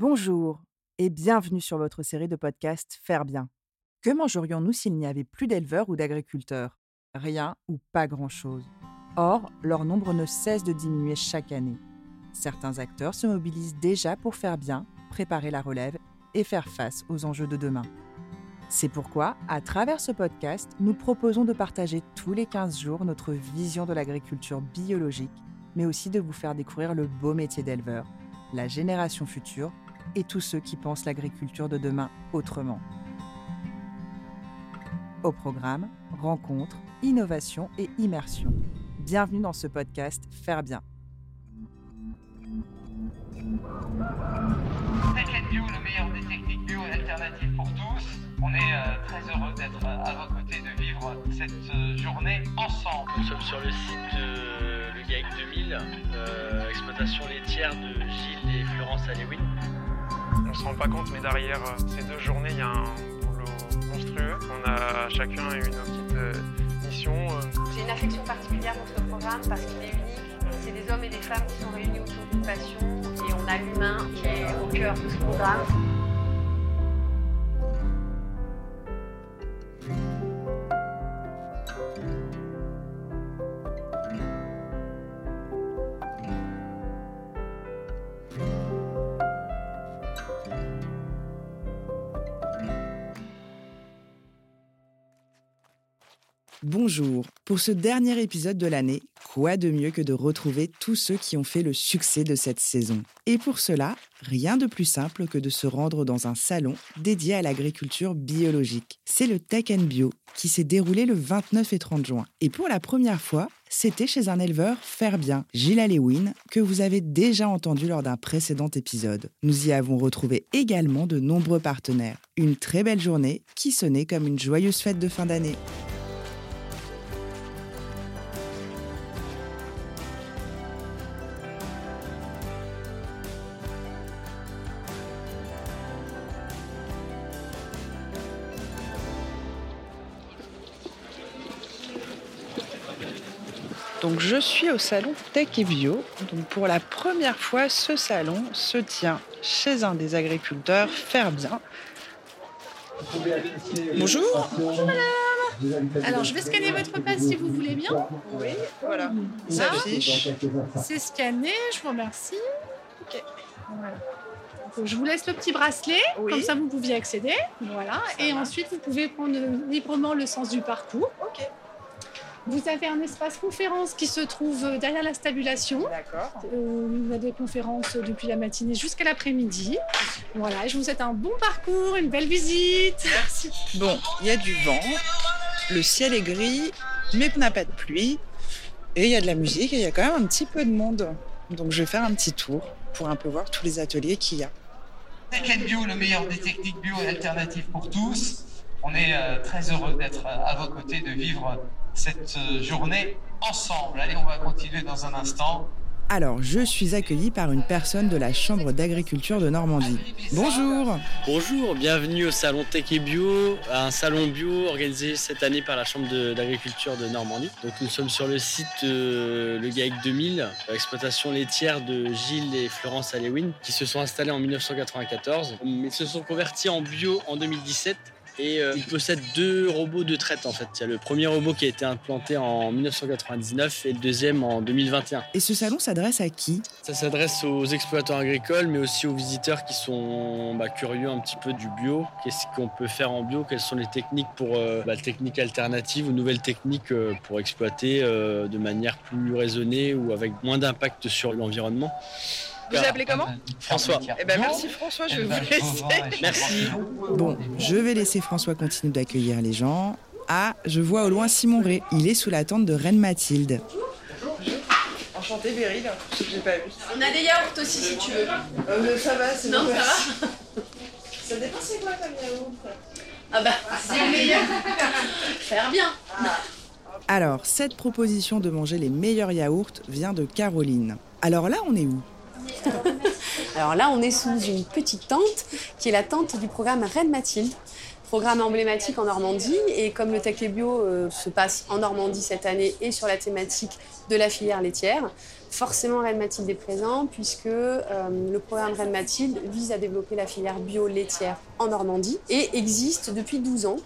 Bonjour et bienvenue sur votre série de podcasts Faire bien. Que mangerions-nous s'il n'y avait plus d'éleveurs ou d'agriculteurs? Rien ou pas grand-chose. Or, leur nombre ne cesse de diminuer chaque année. Certains acteurs se mobilisent déjà pour faire bien, préparer la relève et faire face aux enjeux de demain. C'est pourquoi, à travers ce podcast, nous proposons de partager tous les 15 jours notre vision de l'agriculture biologique, mais aussi de vous faire découvrir le beau métier d'éleveur, la génération future et tous ceux qui pensent l'agriculture de demain autrement. Au programme, rencontres, innovation et immersion. Bienvenue dans ce podcast Faire bien. Tech Bio, le meilleur des techniques bio et alternatives pour tous. On est euh, très heureux d'être euh, à vos côtés, de vivre cette euh, journée ensemble. Nous sommes sur le site de Le GAEC 2000, euh, exploitation laitière de Gilles et Florence Alewin. On se rend pas compte, mais derrière euh, ces deux journées, il y a un boulot monstrueux. On a chacun une petite euh, mission. euh, J'ai une affection particulière pour ce programme parce qu'il est unique. C'est des hommes et des femmes qui sont réunis autour d'une passion et on a l'humain qui est au cœur de ce programme. Bonjour. Pour ce dernier épisode de l'année, quoi de mieux que de retrouver tous ceux qui ont fait le succès de cette saison? Et pour cela, rien de plus simple que de se rendre dans un salon dédié à l'agriculture biologique. C'est le Tech Bio qui s'est déroulé le 29 et 30 juin. Et pour la première fois, c'était chez un éleveur faire bien, Gilles Alewin, que vous avez déjà entendu lors d'un précédent épisode. Nous y avons retrouvé également de nombreux partenaires. Une très belle journée qui sonnait comme une joyeuse fête de fin d'année. Donc je suis au salon Tech et Bio. Donc pour la première fois, ce salon se tient chez un des agriculteurs Faire Bien. Bonjour. Alors, je vais scanner votre passe si vous voulez bien. Oui, voilà. Il Ça s'affiche. C'est scanné, je vous remercie. Ok. Voilà. Donc, je vous laisse le petit bracelet, Oui. comme ça vous pouviez accéder. Voilà. Et ensuite, vous pouvez prendre librement le sens du parcours. Ok. Vous avez un espace conférence qui se trouve derrière la stabulation. D'accord. Euh, y a des conférences depuis la matinée jusqu'à l'après-midi. Voilà, je vous souhaite un bon parcours, une belle visite. Merci. Bon, il y a du vent, le ciel est gris, mais n'a pas de pluie, et il y a de la musique, et il y a quand même un petit peu de monde. Donc je vais faire un petit tour pour un peu voir tous les ateliers qu'il y a. Tech Bio, le meilleur des techniques bio et alternatives pour tous. On est euh, très heureux d'être euh, à vos côtés, de vivre cette euh, journée ensemble. Allez, on va continuer dans un instant. Alors, je suis accueillie par une personne de la Chambre d'agriculture de Normandie. Bonjour Bonjour, bienvenue au salon Tech et Bio, un salon bio organisé cette année par la Chambre d'agriculture de, Normandie. Donc nous sommes sur le site euh, Le GAEC 2000, euh, exploitation laitière de Gilles et Florence Alewin, qui se sont installés en 1994. Ils se sont convertis en bio en 2017 et euh, ils possèdent deux robots de traite en fait. Il y a le premier robot qui a été implanté en 1999 et le deuxième en 2021. Et ce salon s'adresse à qui? Ça s'adresse aux exploitants agricoles, mais aussi aux visiteurs qui sont bah, curieux un petit peu du bio. Qu'est-ce qu'on peut faire en bio? Quelles sont les techniques pour euh, bah, techniques alternatives ou nouvelles techniques euh, pour exploiter de manière plus raisonnée ou avec moins d'impact sur l'environnement? Vous appelez comment François. Eh ben merci François, je vais vous laisser. Merci. Bon, je vais laisser François continuer d'accueillir les gens. Ah, je vois au loin Simon Ré. Il est sous la tente de Reine Mathilde. Enchanté Beryl, j'ai pas vu. On a des yaourts aussi si tu veux. ça va, c'est Non, ça va Ça dépend c'est quoi comme yaourt Ah bah, c'est le meilleur. Faire bien. Alors, cette proposition de manger les meilleurs yaourts vient de Caroline. Alors là, on est où? Alors là, on est sous une petite tente qui est la tente du programme Reine Mathilde, programme emblématique en Normandie. Et comme le Tech Bio euh, se passe en Normandie cette année et sur la thématique de la filière laitière, forcément Reine Mathilde est présent puisque euh, le programme Reine Mathilde vise à développer la filière bio laitière en Normandie et existe depuis 12 ans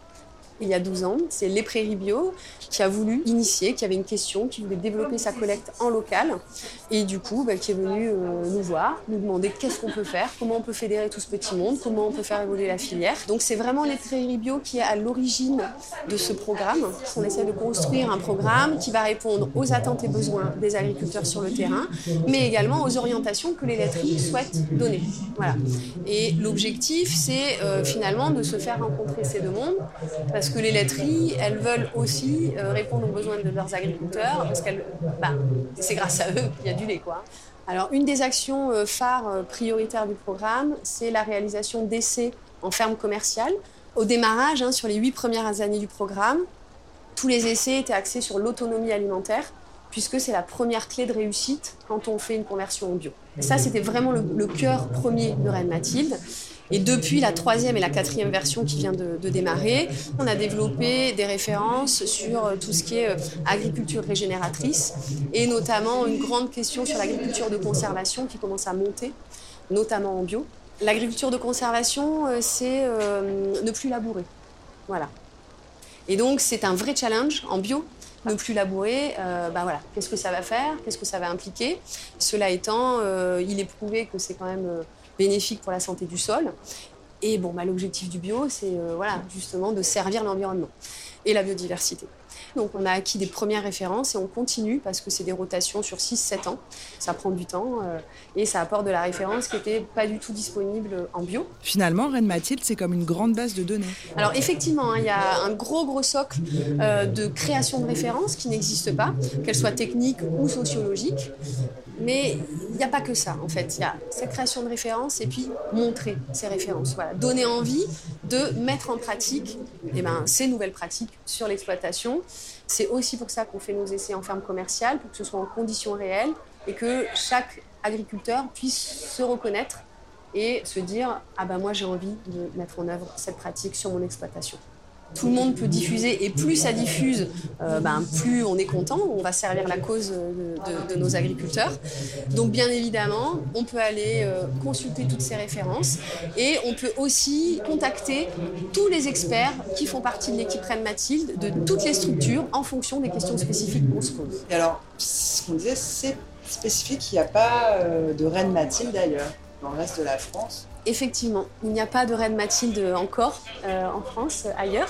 il y a 12 ans. C'est Les Prairies Bio qui a voulu initier, qui avait une question, qui voulait développer sa collecte en local. Et du coup, bah, qui est venu euh, nous voir, nous demander qu'est-ce qu'on peut faire, comment on peut fédérer tout ce petit monde, comment on peut faire évoluer la filière. Donc c'est vraiment Les Prairies Bio qui est à l'origine de ce programme. On essaie de construire un programme qui va répondre aux attentes et besoins des agriculteurs sur le terrain, mais également aux orientations que les laiteries souhaitent donner. Voilà. Et l'objectif, c'est euh, finalement de se faire rencontrer ces deux mondes, que les laiteries, elles veulent aussi euh, répondre aux besoins de leurs agriculteurs, parce que bah, c'est grâce à eux qu'il y a du lait. Quoi. Alors, une des actions euh, phares euh, prioritaires du programme, c'est la réalisation d'essais en ferme commerciale. Au démarrage, hein, sur les huit premières années du programme, tous les essais étaient axés sur l'autonomie alimentaire, puisque c'est la première clé de réussite quand on fait une conversion en bio. Ça, c'était vraiment le, le cœur premier de Reine Mathilde. Et depuis la troisième et la quatrième version qui vient de, démarrer, on a développé des références sur euh, tout ce qui est euh, agriculture régénératrice et notamment une grande question sur l'agriculture de conservation qui commence à monter, notamment en bio. L'agriculture de conservation, euh, c'est ne plus labourer. Voilà. Et donc, c'est un vrai challenge en bio ne plus labourer, bah voilà, qu'est-ce que ça va faire, qu'est-ce que ça va impliquer? Cela étant, il est prouvé que c'est quand même bénéfique pour la santé du sol. Et bon, bah, l'objectif du bio, c'est euh, voilà, justement de servir l'environnement et la biodiversité. Donc on a acquis des premières références et on continue parce que c'est des rotations sur 6-7 ans. Ça prend du temps euh, et ça apporte de la référence qui n'était pas du tout disponible en bio. Finalement, Reine Mathilde, c'est comme une grande base de données. Alors effectivement, hein, il y a un gros gros socle euh, de création de références qui n'existe pas, qu'elles soient techniques ou sociologiques. Mais il n'y a pas que ça, en fait. Il y a cette création de références et puis montrer ces références. Voilà. Donner envie de mettre en pratique eh ben, ces nouvelles pratiques sur l'exploitation. C'est aussi pour ça qu'on fait nos essais en ferme commerciale, pour que ce soit en conditions réelles et que chaque agriculteur puisse se reconnaître et se dire Ah ben moi j'ai envie de mettre en œuvre cette pratique sur mon exploitation tout le monde peut diffuser et plus ça diffuse, euh, ben, plus on est content, on va servir la cause de, nos agriculteurs. Donc bien évidemment, on peut aller euh, consulter toutes ces références et on peut aussi contacter tous les experts qui font partie de l'équipe Reine Mathilde, de toutes les structures, en fonction des questions spécifiques qu'on se pose. Et alors, ce qu'on disait, c'est spécifique, il n'y a pas euh, de Reine Mathilde d'ailleurs dans le reste de la France Effectivement, il n'y a pas de reine Mathilde encore euh, en France, ailleurs.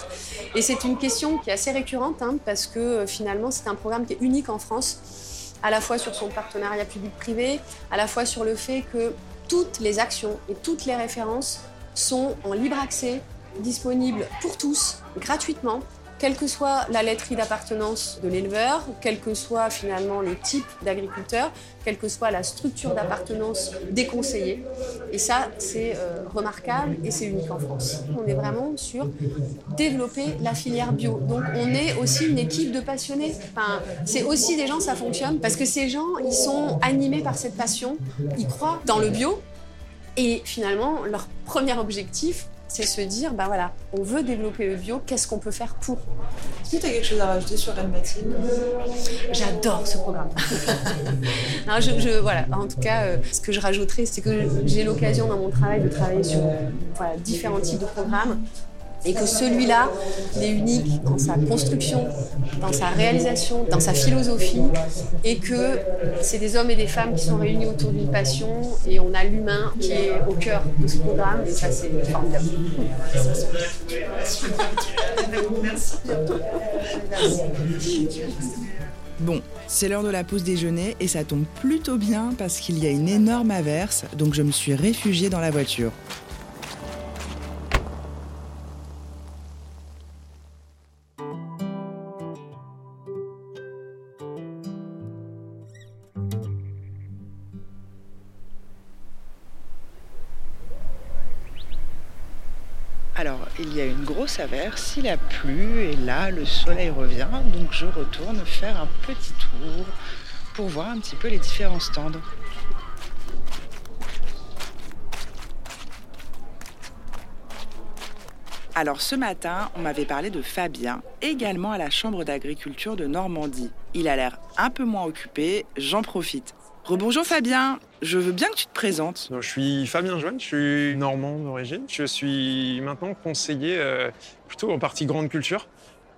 Et c'est une question qui est assez récurrente hein, parce que euh, finalement c'est un programme qui est unique en France, à la fois sur son partenariat public-privé, à la fois sur le fait que toutes les actions et toutes les références sont en libre accès, disponibles pour tous, gratuitement, quelle que soit la laiterie d'appartenance de l'éleveur, quel que soit finalement le type d'agriculteur, quelle que soit la structure d'appartenance des conseillers. Et ça, c'est euh, remarquable et c'est unique en France. On est vraiment sur développer la filière bio. Donc on est aussi une équipe de passionnés. Enfin, c'est aussi des gens, ça fonctionne, parce que ces gens, ils sont animés par cette passion, ils croient dans le bio. Et finalement, leur premier objectif, c'est se dire, bah voilà, on veut développer le bio, qu'est-ce qu'on peut faire pour Est-ce que tu as quelque chose à rajouter sur Reine Mathilde J'adore ce programme. non, je, voilà, en tout cas, euh, ce que je rajouterais, c'est que j'ai l'occasion dans mon travail de travailler sur voilà, différents types de programmes et que celui-là, il est unique dans sa construction, dans sa réalisation, dans sa philosophie, et que c'est des hommes et des femmes qui sont réunis autour d'une passion, et on a l'humain qui est au cœur de ce programme, et ça c'est formidable. Bon, c'est l'heure de la pause déjeuner et ça tombe plutôt bien parce qu'il y a une énorme averse, donc je me suis réfugiée dans la voiture. S'avère s'il a plu et là le soleil revient, donc je retourne faire un petit tour pour voir un petit peu les différents stands. Alors ce matin, on m'avait parlé de Fabien, également à la Chambre d'agriculture de Normandie. Il a l'air un peu moins occupé, j'en profite. Rebonjour Fabien, je veux bien que tu te présentes. Je suis Fabien Joanne, je suis normand d'origine. Je suis maintenant conseiller euh, plutôt en partie grande culture,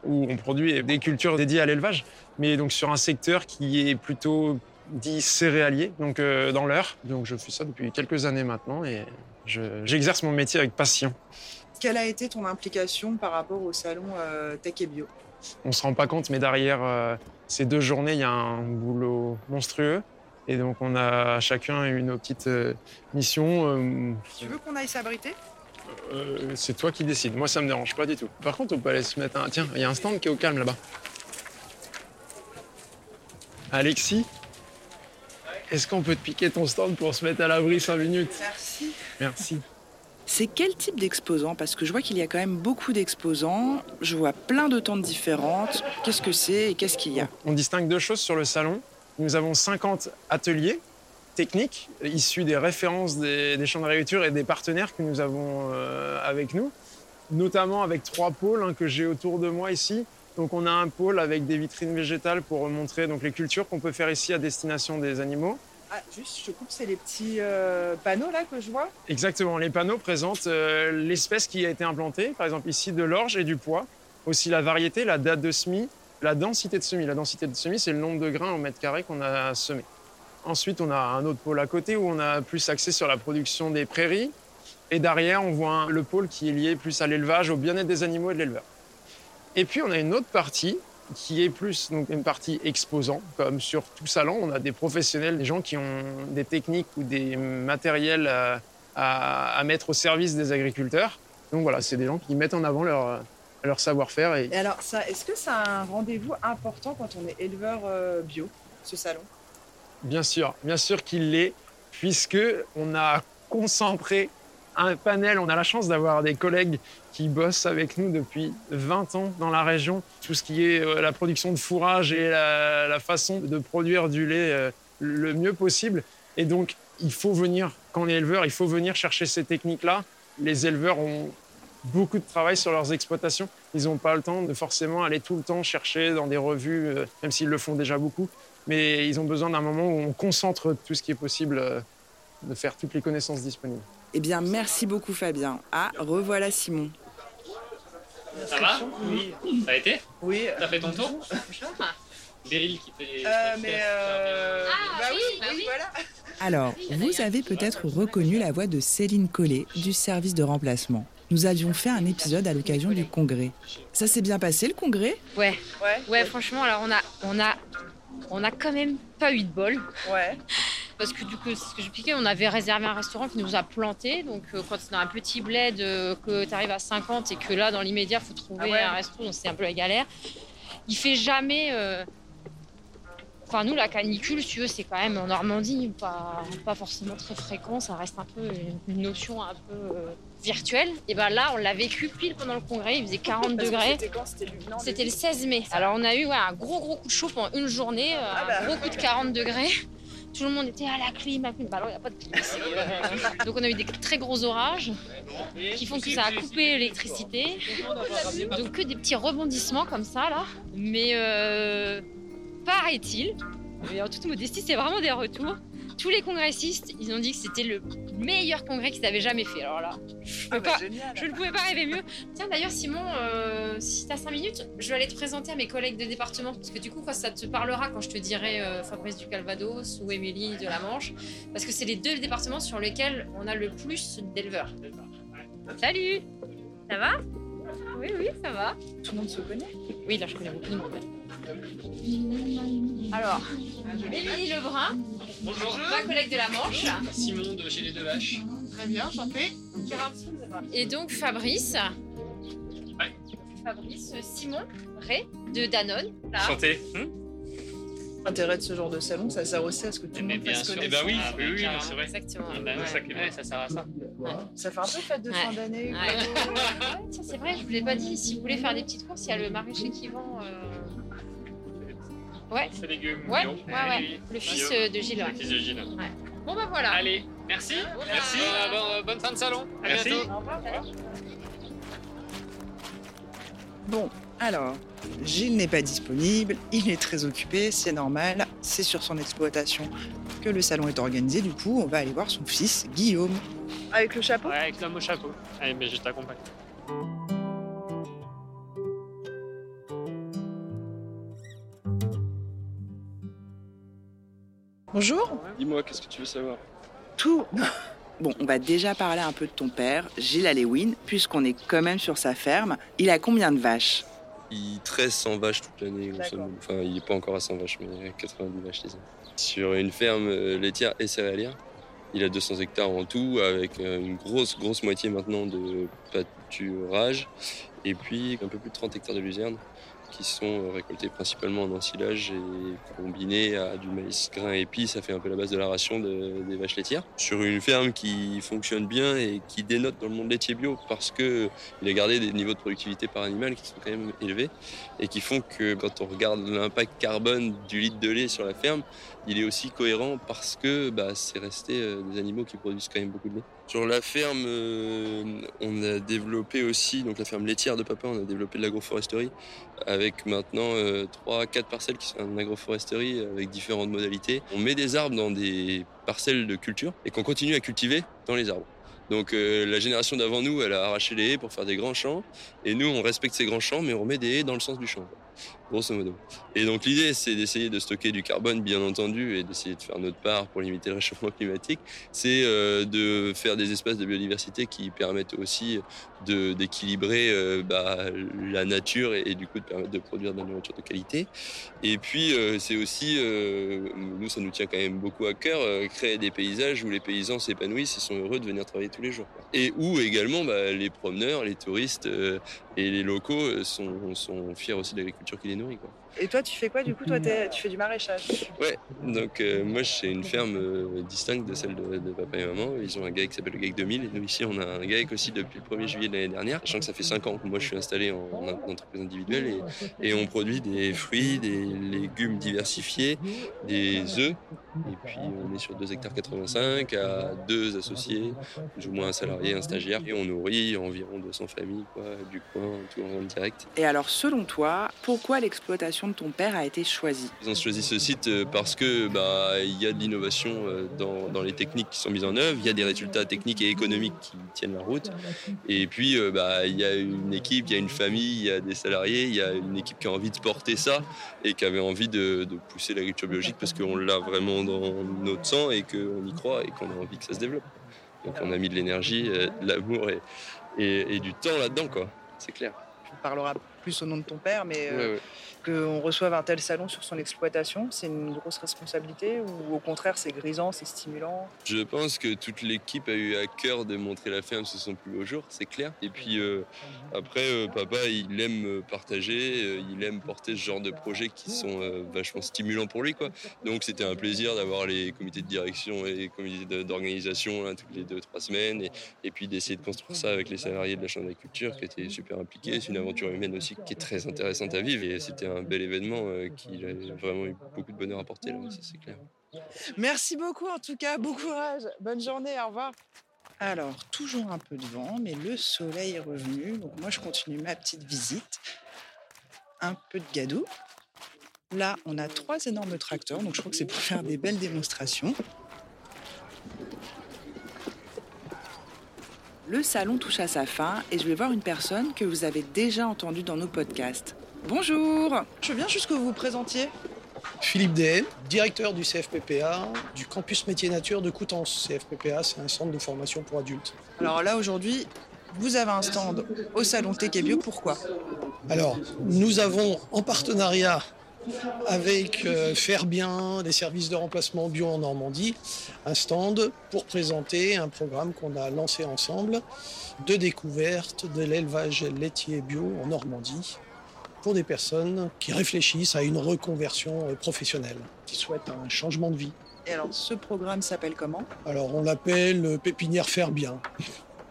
où on produit des cultures dédiées à l'élevage, mais donc sur un secteur qui est plutôt dit céréalier, donc euh, dans l'heure. Donc je fais ça depuis quelques années maintenant et je- j'exerce mon métier avec passion. Quelle a été ton implication par rapport au salon euh, Tech et Bio? On se rend pas compte, mais derrière euh, ces deux journées, il y a un boulot monstrueux. Et donc on a chacun eu nos petites euh, missions. euh, Tu veux qu'on aille s'abriter? Euh, c'est toi qui décides. Moi, ça me dérange pas du tout. Par contre, on peut aller se mettre un. Tiens, il y a un stand qui est au calme là-bas. Alexis, est-ce qu'on peut te piquer ton stand pour se mettre à l'abri 5 minutes? Merci. Merci. C'est quel type d'exposants Parce que je vois qu'il y a quand même beaucoup d'exposants, je vois plein de tentes différentes. Qu'est-ce que c'est et qu'est-ce qu'il y a? On distingue deux choses sur le salon. Nous avons 50 ateliers techniques issus des références des, des chambres d'agriculture et des partenaires que nous avons euh, avec nous, notamment avec trois pôles hein, que j'ai autour de moi ici. Donc on a un pôle avec des vitrines végétales pour montrer donc, les cultures qu'on peut faire ici à destination des animaux. Ah, juste, je te coupe, c'est les petits euh, panneaux là que je vois? Exactement, les panneaux présentent euh, l'espèce qui a été implantée, par exemple ici de l'orge et du pois, aussi la variété, la date de semis, la densité de semis. La densité de semis, c'est le nombre de grains au mètre carré qu'on a semé. Ensuite, on a un autre pôle à côté où on a plus axé sur la production des prairies. Et derrière, on voit le pôle qui est lié plus à l'élevage, au bien-être des animaux et de l'éleveur. Et puis, on a une autre partie qui est plus donc, une partie exposant. Comme sur tout salon, on a des professionnels, des gens qui ont des techniques ou des matériels à, à- à mettre au service des agriculteurs. Donc voilà, c'est des gens qui mettent en avant leur, leur savoir-faire. Et Et alors, ça, est-ce que a un rendez-vous important quand on est éleveur euh, bio, ce salon? Bien sûr, bien sûr qu'il l'est, puisque on a concentré un panel. On a la chance d'avoir des collègues qui bossent avec nous depuis 20 ans dans la région. Tout ce qui est euh, la production de fourrage et la, la façon de produire du lait euh, le mieux possible. Et donc, il faut venir, quand on est éleveur, il faut venir chercher ces techniques-là. Les éleveurs ont beaucoup de travail sur leurs exploitations. Ils n'ont pas le temps de forcément aller tout le temps chercher dans des revues, euh, même s'ils le font déjà beaucoup mais ils ont besoin d'un moment où on concentre tout ce qui est possible, euh, de faire toutes les connaissances disponibles. Eh bien, merci beaucoup Fabien. Ah, revoilà Simon. Ça va Oui. Ça a été Oui. T'as fait ton tour Beryl qui fait. Euh, mais euh... bah oui, oui, voilà. Alors, vous avez peut-être reconnu la voix de Céline Collet du service de remplacement. Nous avions fait un épisode à l'occasion du congrès. Ça s'est bien passé le congrès? Ouais, Ouais. ouais, franchement, alors on a, on a, on a quand même pas eu de bol. Ouais. Parce que du coup, c'est ce que j'expliquais, on avait réservé un restaurant qui nous a planté. Donc, euh, quand c'est dans un petit bled, euh, que tu arrives à 50 et que là, dans l'immédiat, il faut trouver Ah ouais. un resto, donc c'est un peu la galère. Il fait jamais. euh, Enfin, nous, la canicule, si tu veux, c'est quand même en Normandie, pas, pas forcément très fréquent. Ça reste un peu une, notion un peu euh, virtuelle. Et ben là, on l'a vécu pile pendant le congrès. Il faisait 40 degrés. C'était quand? C'était le- non, C'était le 16 mai. Alors on a eu ouais, un gros gros coup de chaud pendant une journée, euh, Ah bah. un gros coup de 40 degrés. Tout le monde était à la clim, à la clim. Bah alors il n'y a pas de clim. euh, Donc on a eu des très gros orages qui font que ça a coupé l'électricité. Donc que des petits rebondissements comme ça là. Mais euh, paraît-il, et en toute modestie, c'est vraiment des retours. Tous les congressistes, ils ont dit que c'était le meilleur congrès qu'ils avaient jamais fait. Alors là, je Ah bah, pas, génial. je ne pouvais pas rêver mieux. Tiens, d'ailleurs, Simon, euh, si t'as 5 minutes, je vais aller te présenter à mes collègues de département. Parce que du coup, ça te parlera, quand je te dirai euh, Fabrice du Calvados ou Émilie de la Manche, parce que c'est les deux départements sur lesquels on a le plus d'éleveurs. Salut Ça va? Oui, oui, ça va. Tout le monde se connaît? Oui, là, je connais beaucoup de monde. Alors, Émilie Lebrun, Bonjour. ma collègue de la Manche. Simon de chez les deux vaches. Très bien, chanté. Et donc Fabrice. Ouais. Fabrice Simon Ré de Danone. Là. Chanté. L'intérêt de ce genre de salon, ça sert aussi à ce que tout le Mais monde bien fasse sûr. Eh ben oui, Ah, oui, c'est vrai. Exactement. Ouais. ça. Ouais, ça sert à ça. Ça fait un peu fête de Ouais. fin d'année. Ouais. Ouais, c'est vrai, je vous l'ai pas dit. Si vous voulez faire des petites courses, il y a le maraîcher qui vend. euh, Ouais, C'est légumes. ouais, bio. ouais, ouais. Le fils euh, de Gilles. ouais. Le fils de Gilles. Bon bah voilà. Allez, merci. Merci. Bonne, bonne fin de salon. À Merci. bientôt. Bon, alors, Gilles n'est pas disponible, il est très occupé, c'est normal, c'est sur son exploitation que le salon est organisé, du coup, on va aller voir son fils, Guillaume. Avec le chapeau? Ouais, avec l'homme au chapeau. Allez, mais je t'accompagne. Bonjour. Dis-moi, qu'est-ce que tu veux savoir? Tout. Bon, on va déjà parler un peu de ton père, Gilles Alewin, puisqu'on est quand même sur sa ferme. Il a combien de vaches? Il tresse 100 vaches toute l'année. Enfin, il n'est pas encore à 100 vaches, mais 90 vaches, disons. Sur une ferme euh, laitière et céréalière. Il a 200 hectares en tout, avec euh, une grosse, grosse moitié maintenant de pâturage. Et puis un peu plus de 30 hectares de luzerne qui sont euh, récoltés principalement en ensilage et combinés à du maïs grain épi, ça fait un peu la base de la ration de- des vaches laitières. Sur une ferme qui fonctionne bien et qui dénote dans le monde laitier bio parce que il a gardé des niveaux de productivité par animal qui sont quand même élevés et qui font que quand on regarde l'impact carbone du litre de lait sur la ferme, il est aussi cohérent parce que bah, c'est resté euh, des animaux qui produisent quand même beaucoup de lait. Sur la ferme, euh, on a développé aussi, donc la ferme laitière de papa, on a développé de l'agroforesterie avec maintenant 3 4 parcelles qui sont en agroforesterie avec différentes modalités. On met des arbres dans des parcelles de culture et qu'on continue à cultiver dans les arbres. Donc euh, la génération d'avant nous, elle a arraché les haies pour faire des grands champs et nous on respecte ces grands champs mais on met des haies dans le sens du champ. Grosso modo. Et donc l'idée c'est d'essayer de stocker du carbone bien entendu et d'essayer de faire notre part pour limiter le réchauffement climatique. C'est euh, de faire des espaces de biodiversité qui permettent aussi d'équilibrer euh, bah, la nature et, du coup de produire de la nourriture de qualité. Et puis euh, c'est aussi, nous ça nous tient quand même beaucoup à cœur, créer des paysages où les paysans s'épanouissent et sont heureux de venir travailler tous les jours. Et où également bah, les promeneurs, les touristes et les locaux euh, sont, sont fiers aussi de l'agriculture qui les nourrit. Quoi. Et toi, tu fais quoi du coup Toi, tu fais du maraîchage? Ouais, donc euh, moi j'ai une ferme euh, distincte de celle de, de papa et maman. Ils ont un GAEC qui s'appelle le GAEC 2000 et nous ici on a un GAEC aussi depuis le 1er juillet de l'année dernière. Sachant que ça fait 5 ans que moi je suis installé en, en entreprise individuelle et, et on produit des fruits, des légumes diversifiés, des œufs. Et puis on est sur 2 hectares 85 à deux associés, plus ou moins un salarié, un stagiaire. Et on nourrit environ 200 familles quoi, du coin, tout en vente directe. Et alors, selon toi, pourquoi l'exploitation de ton père a été choisie? Ils ont choisi ce site euh, parce que bah il y a de l'innovation euh, dans, dans les techniques qui sont mises en œuvre, il y a des résultats techniques et économiques qui tiennent la route. Et puis euh, bah il y a une équipe, il y a une famille, il y a des salariés, il y a une équipe qui a envie de porter ça et qui avait envie de, de pousser l'agriculture biologique parce qu'on l'a vraiment dans notre sang et qu'on y croit et qu'on a envie que ça se développe. Donc on a mis de l'énergie, euh, de l'amour et, et, et du temps là-dedans quoi. C'est clair. Tu parleras plus au nom de ton père, mais euh, Ouais, ouais. qu'on reçoive un tel salon sur son exploitation, c'est une grosse responsabilité ou au contraire, c'est grisant, c'est stimulant? Je pense que toute l'équipe a eu à cœur de montrer la ferme sous son plus beau jour, c'est clair. Et puis euh, après, euh, papa, il aime euh, partager, euh, il aime porter ce genre de projets qui sont euh, vachement stimulants pour lui. Quoi. Donc c'était un plaisir d'avoir les comités de direction et les comités d'organisation là, toutes les deux, trois semaines. Et, et puis d'essayer de construire ça avec les salariés de la Chambre d'agriculture qui étaient super impliqués. C'est une aventure humaine aussi qui est très intéressante à vivre. Et c'était un bel événement euh, qui a vraiment eu beaucoup de bonheur à porter, là, ça c'est clair. Merci beaucoup en tout cas, bon courage, bonne journée, au revoir. Alors, toujours un peu de vent, mais le soleil est revenu, donc moi je continue ma petite visite. Un peu de gadou. Là, on a trois énormes tracteurs, donc je crois que c'est pour faire des belles démonstrations. Le salon touche à sa fin et je vais voir une personne que vous avez déjà entendue dans nos podcasts. Bonjour Je bien juste que vous vous présentiez. Philippe Dehen, directeur du CFPPA, du campus métier nature de Coutances. CFPPA, c'est un centre de formation pour adultes. Alors là, aujourd'hui, vous avez un stand au salon Tech et Bio, pourquoi? Alors, nous avons en partenariat avec euh, Faire Bien, des services de remplacement bio en Normandie, un stand pour présenter un programme qu'on a lancé ensemble de découverte de l'élevage laitier bio en Normandie pour des personnes qui réfléchissent à une reconversion euh, professionnelle, qui souhaitent un changement de vie. Et alors, ce programme s'appelle comment? Alors on l'appelle euh, Pépinière Faire Bien.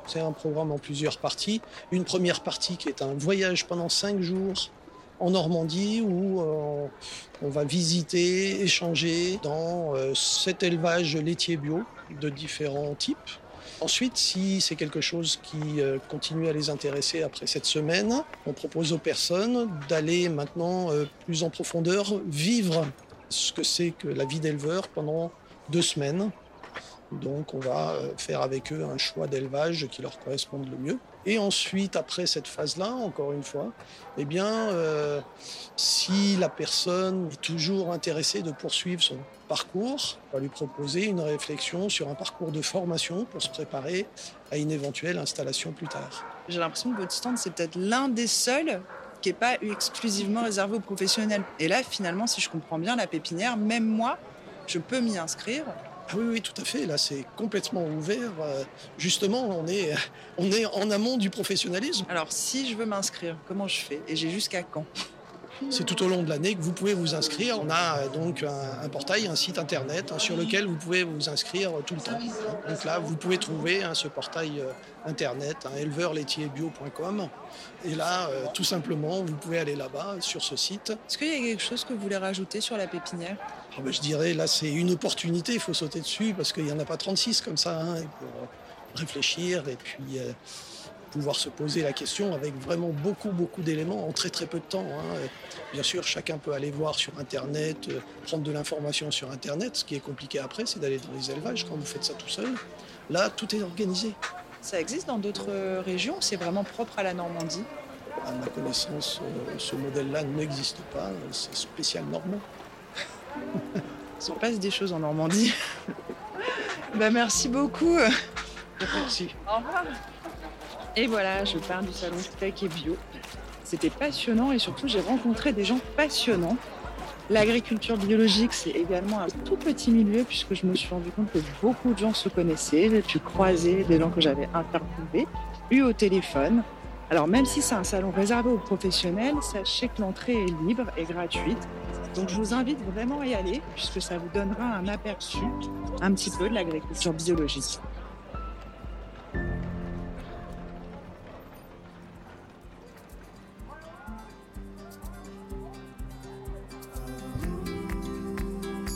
C'est un programme en plusieurs parties. Une première partie qui est un voyage pendant cinq jours en Normandie où euh, on va visiter, échanger dans euh, cet élevage laitier bio de différents types Ensuite, si c'est quelque chose qui euh, continue à les intéresser après cette semaine, on propose aux personnes d'aller maintenant plus en profondeur vivre ce que c'est que la vie d'éleveur pendant deux semaines. Donc on va euh, faire avec eux un choix d'élevage qui leur corresponde le mieux. Et ensuite, après cette phase-là, encore une fois, eh bien, euh, si la personne est toujours intéressée de poursuivre son parcours, on va lui proposer une réflexion sur un parcours de formation pour se préparer à une éventuelle installation plus tard. J'ai l'impression que votre stand, c'est peut-être l'un des seuls qui n'est pas exclusivement réservé aux professionnels. Et là, finalement, si je comprends bien, la pépinière, même moi, je peux m'y inscrire oui, oui, tout à fait. Là, c'est complètement ouvert. Euh, justement, on est, on est en amont du professionnalisme. Alors, si je veux m'inscrire, comment je fais? Et j'ai jusqu'à quand? C'est tout au long de l'année que vous pouvez vous inscrire. On a euh, donc un, portail, un site internet hein, sur lequel vous pouvez vous inscrire tout le temps. Donc là, vous pouvez trouver hein, ce portail euh, internet, hein, éleveurlaitierbio.com. Et là, tout simplement, vous pouvez aller là-bas sur ce site. Est-ce qu'il y a quelque chose que vous voulez rajouter sur la pépinière? Ah ben, je dirais, là, c'est une opportunité, il faut sauter dessus parce qu'il n'y en a pas 36 comme ça, hein, pour réfléchir et puis euh, pouvoir se poser la question avec vraiment beaucoup, beaucoup d'éléments en très, très peu de temps. Hein. Bien sûr, chacun peut aller voir sur Internet, euh, prendre de l'information sur Internet. Ce qui est compliqué après, c'est d'aller dans les élevages quand vous faites ça tout seul. Là, tout est organisé. Ça existe dans d'autres régions C'est vraiment propre à la Normandie? À ma connaissance, euh, ce modèle-là n'existe pas. C'est spécial normand. Il se passe des choses en Normandie. bah, merci beaucoup. Merci. Au revoir. Et voilà, je pars du salon Tech et Bio. C'était passionnant et surtout j'ai rencontré des gens passionnants. L'agriculture biologique, c'est également un tout petit milieu puisque je me suis rendu compte que beaucoup de gens se connaissaient. J'ai pu croiser des gens que j'avais interviewés, eu au téléphone. Alors même si c'est un salon réservé aux professionnels, sachez que l'entrée est libre et gratuite. Donc je vous invite vraiment à y aller puisque ça vous donnera un aperçu un petit peu de l'agriculture biologique.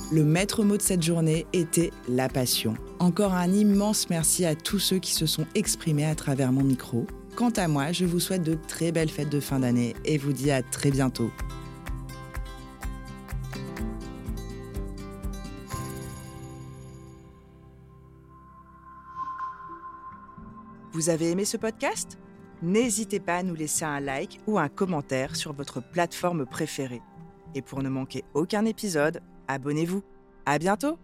Le maître mot de cette journée était la passion. Encore un immense merci à tous ceux qui se sont exprimés à travers mon micro. Quant à moi, je vous souhaite de très belles fêtes de fin d'année et vous dis à très bientôt. Vous avez aimé ce podcast? N'hésitez pas à nous laisser un like ou un commentaire sur votre plateforme préférée. Et pour ne manquer aucun épisode, abonnez-vous. À bientôt